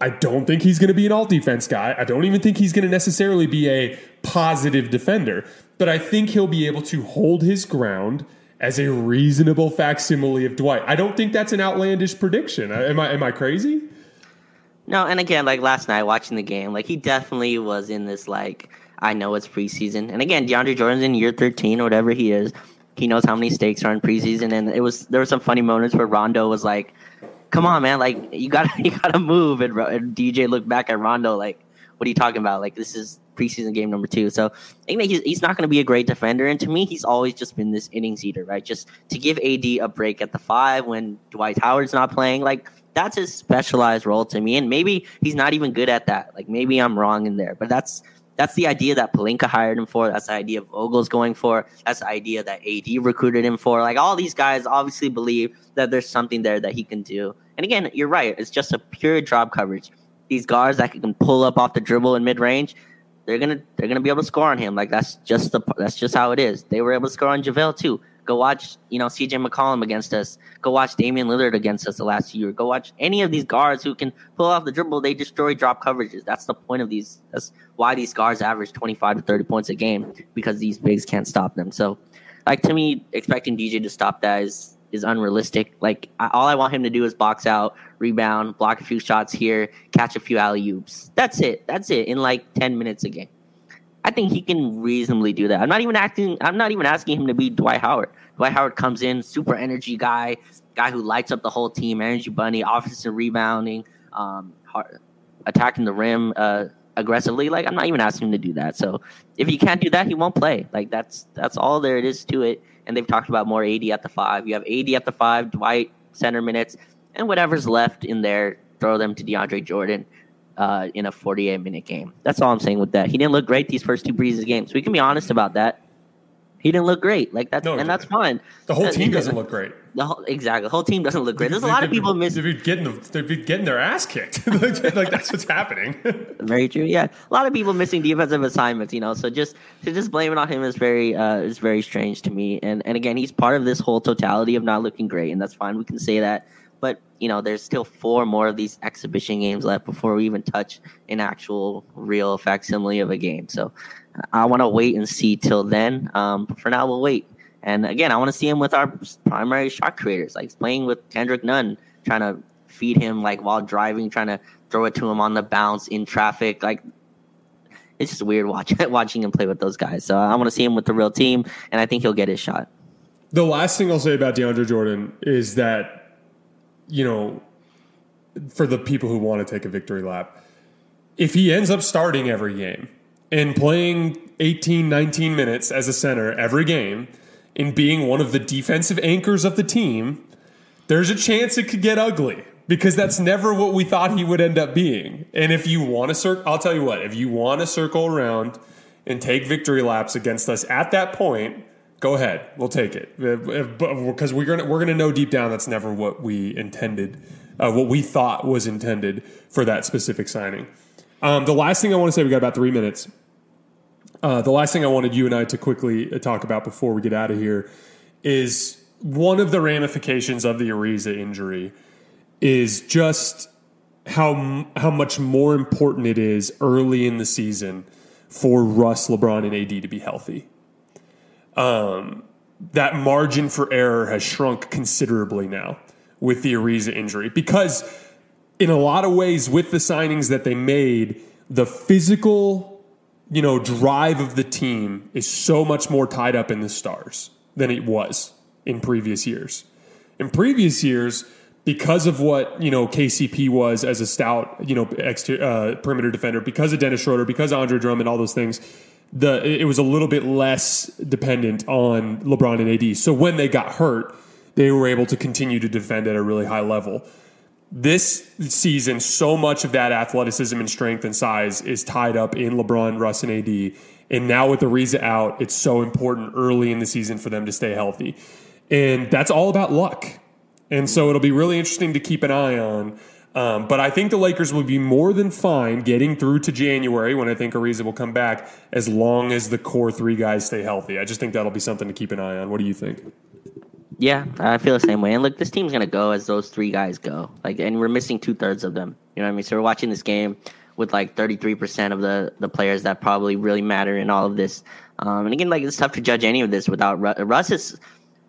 I don't think he's going to be an all defense guy. I don't even think he's going to necessarily be a positive defender, but I think he'll be able to hold his ground as a reasonable facsimile of Dwight. I don't think that's an outlandish prediction. Uh, am I am I crazy? No, and again, like last night watching the game, like he definitely was in this like I know it's preseason. And again, DeAndre Jordan's in year 13 or whatever he is. He knows how many stakes are in preseason and it was there were some funny moments where Rondo was like come on, man, like you got to you got to move. And, and, DJ looked back at Rondo like, what are you talking about? Like this is preseason game number two. So I think he's, he's not going to be a great defender. And to me, he's always just been this innings eater, right? Just to give AD a break at the five when Dwight Howard's not playing, like that's his specialized role to me. And maybe he's not even good at that. Like maybe I'm wrong in there, but that's that's the idea that Pelinka hired him for. That's the idea of Vogel's going for. That's the idea that AD recruited him for. Like all these guys obviously believe that there's something there that he can do. And again, you're right. It's just a pure drop coverage. These guards that can pull up off the dribble in mid range, they're gonna they're gonna be able to score on him. Like that's just the that's just how it is. They were able to score on JaVale too. Go watch, you know, CJ McCollum against us. Go watch Damian Lillard against us the last year. Go watch any of these guards who can pull off the dribble. They destroy drop coverages. That's the point of these. That's why these guards average 25 to 30 points a game because these bigs can't stop them. So, like to me, expecting DJ to stop that is is unrealistic. Like I, all I want him to do is box out, rebound, block a few shots here, catch a few alley oops. That's it. That's it in like 10 minutes a game. I think he can reasonably do that. I'm not even acting. I'm not even asking him to be Dwight Howard. Dwight Howard comes in, super energy guy, guy who lights up the whole team, energy bunny, offensive rebounding, um, hard, attacking the rim uh, aggressively. Like I'm not even asking him to do that. So if he can't do that, he won't play. Like that's that's all there is to it. And they've talked about more AD at the five. You have AD at the five, Dwight center minutes, and whatever's left in there, throw them to DeAndre Jordan uh, in a 48 minute game. That's all I'm saying with that. He didn't look great these first two Breezes games. We can be honest about that. He didn't look great. Like that's No, and that's fine. The whole Uh, team doesn't look great. The whole, exactly. The whole team doesn't look great. There's a lot of people missing. been getting the, they've been getting their ass kicked. like, like, that's what's happening. Very true. Yeah, a lot of people missing defensive assignments. You know, so just to just blame it on him is very uh, is very strange to me. And and again, he's part of this whole totality of not looking great, and that's fine. We can say that. But you know, there's still four more of these exhibition games left before we even touch an actual real facsimile of a game. So I want to wait and see till then. Um, but for now, we'll wait. And again, I want to see him with our primary shot creators, like playing with Kendrick Nunn, trying to feed him like while driving, trying to throw it to him on the bounce in traffic. Like it's just weird watching watching him play with those guys. So I want to see him with the real team, and I think he'll get his shot. The last thing I'll say about DeAndre Jordan is that, you know, for the people who want to take a victory lap, if he ends up starting every game and playing 18, 19 minutes as a center every game and being one of the defensive anchors of the team, there's a chance it could get ugly because that's never what we thought he would end up being. And if you want to circle, I'll tell you what, if you want to circle around and take victory laps against us at that point, go ahead. We'll take it because we're gonna we're gonna know deep down that's never what we intended, uh, what we thought was intended for that specific signing. Um, the last thing I want to say, we got about three minutes. Uh, the last thing I wanted you and I to quickly uh, talk about before we get out of here is one of the ramifications of the Ariza injury is just how how much more important it is early in the season for Russ, LeBron, and AD to be healthy. Um, that margin for error has shrunk considerably now with the Ariza injury because, in a lot of ways, with the signings that they made, the physical, you know, drive of the team is so much more tied up in the stars than it was in previous years. In previous years, because of what you know KCP was as a stout, you know, uh, perimeter defender, because of Dennis Schroeder, because of Andre Drummond, all those things, the it was a little bit less dependent on LeBron and AD. So when they got hurt, they were able to continue to defend at a really high level. This season, so much of that athleticism and strength and size is tied up in LeBron, Russ, and AD. And now with Ariza out, it's so important early in the season for them to stay healthy. And that's all about luck. And so it'll be really interesting to keep an eye on. Um, but I think the Lakers will be more than fine getting through to January when I think Ariza will come back, as long as the core three guys stay healthy. I just think that'll be something to keep an eye on. What do you think? Yeah, I feel the same way. And look, this team's gonna go as those three guys go. Like, and we're missing two thirds of them. You know what I mean? So we're watching this game with like 33% of the the players that probably really matter in all of this. Um, and again, like it's tough to judge any of this without Russ. Russ is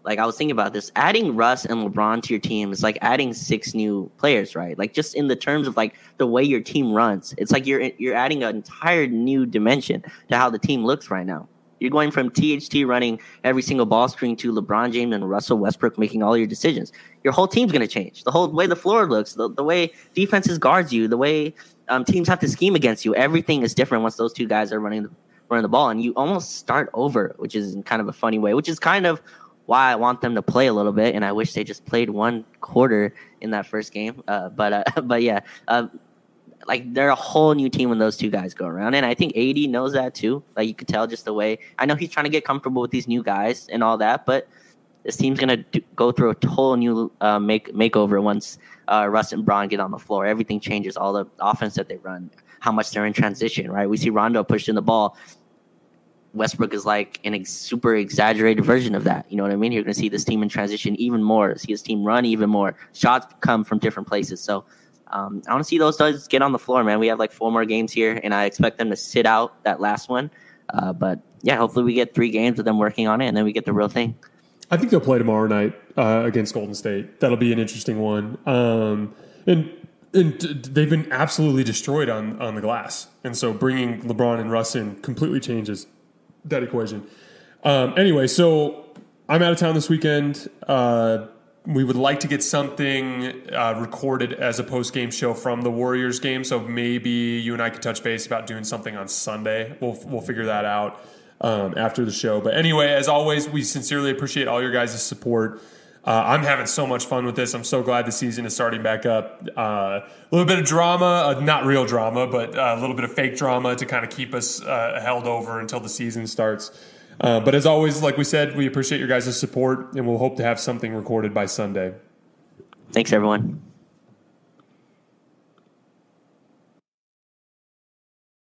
like I was thinking about this. Adding Russ and LeBron to your team is like adding six new players, right? Like just in the terms of like the way your team runs, it's like you're you're adding an entire new dimension to how the team looks right now. You're going from THT running every single ball screen to LeBron James and Russell Westbrook making all your decisions. Your whole team's going to change. The whole way the floor looks, the, the way defenses guards you, the way um, teams have to scheme against you. Everything is different once those two guys are running the, running the ball, and you almost start over, which is kind of a funny way. Which is kind of why I want them to play a little bit, and I wish they just played one quarter in that first game. Uh, but uh, but yeah. Uh, like they're a whole new team when those two guys go around, and I think AD knows that too. Like you could tell just the way. I know he's trying to get comfortable with these new guys and all that, but this team's gonna do, go through a whole new uh, make makeover once uh, Russ and Bron get on the floor. Everything changes. All the offense that they run, how much they're in transition. Right? We see Rondo pushing the ball. Westbrook is like an ex- super exaggerated version of that. You know what I mean? You're going to see this team in transition even more. See this team run even more. Shots come from different places. So um, I want to see those guys get on the floor, man. We have like four more games here, and I expect them to sit out that last one. Uh, but yeah, hopefully we get three games with them working on it, and then we get the real thing. I think they'll play tomorrow night uh, against Golden State. That'll be an interesting one. Um, and and they've been absolutely destroyed on on the glass, and so bringing LeBron and Russ in completely changes that equation. Um, anyway, so I'm out of town this weekend. Uh, we would like to get something uh, recorded as a post game show from the Warriors game. So maybe you and I could touch base about doing something on Sunday. We'll we'll figure that out um, after the show. But anyway, as always, we sincerely appreciate all your guys' support. Uh, I'm having so much fun with this. I'm so glad the season is starting back up. Uh, a little bit of drama, uh, not real drama, but uh, a little bit of fake drama to kind of keep us uh, held over until the season starts. But as always, like we said, we appreciate your guys' support, and we'll hope to have something recorded by Sunday. Thanks, everyone.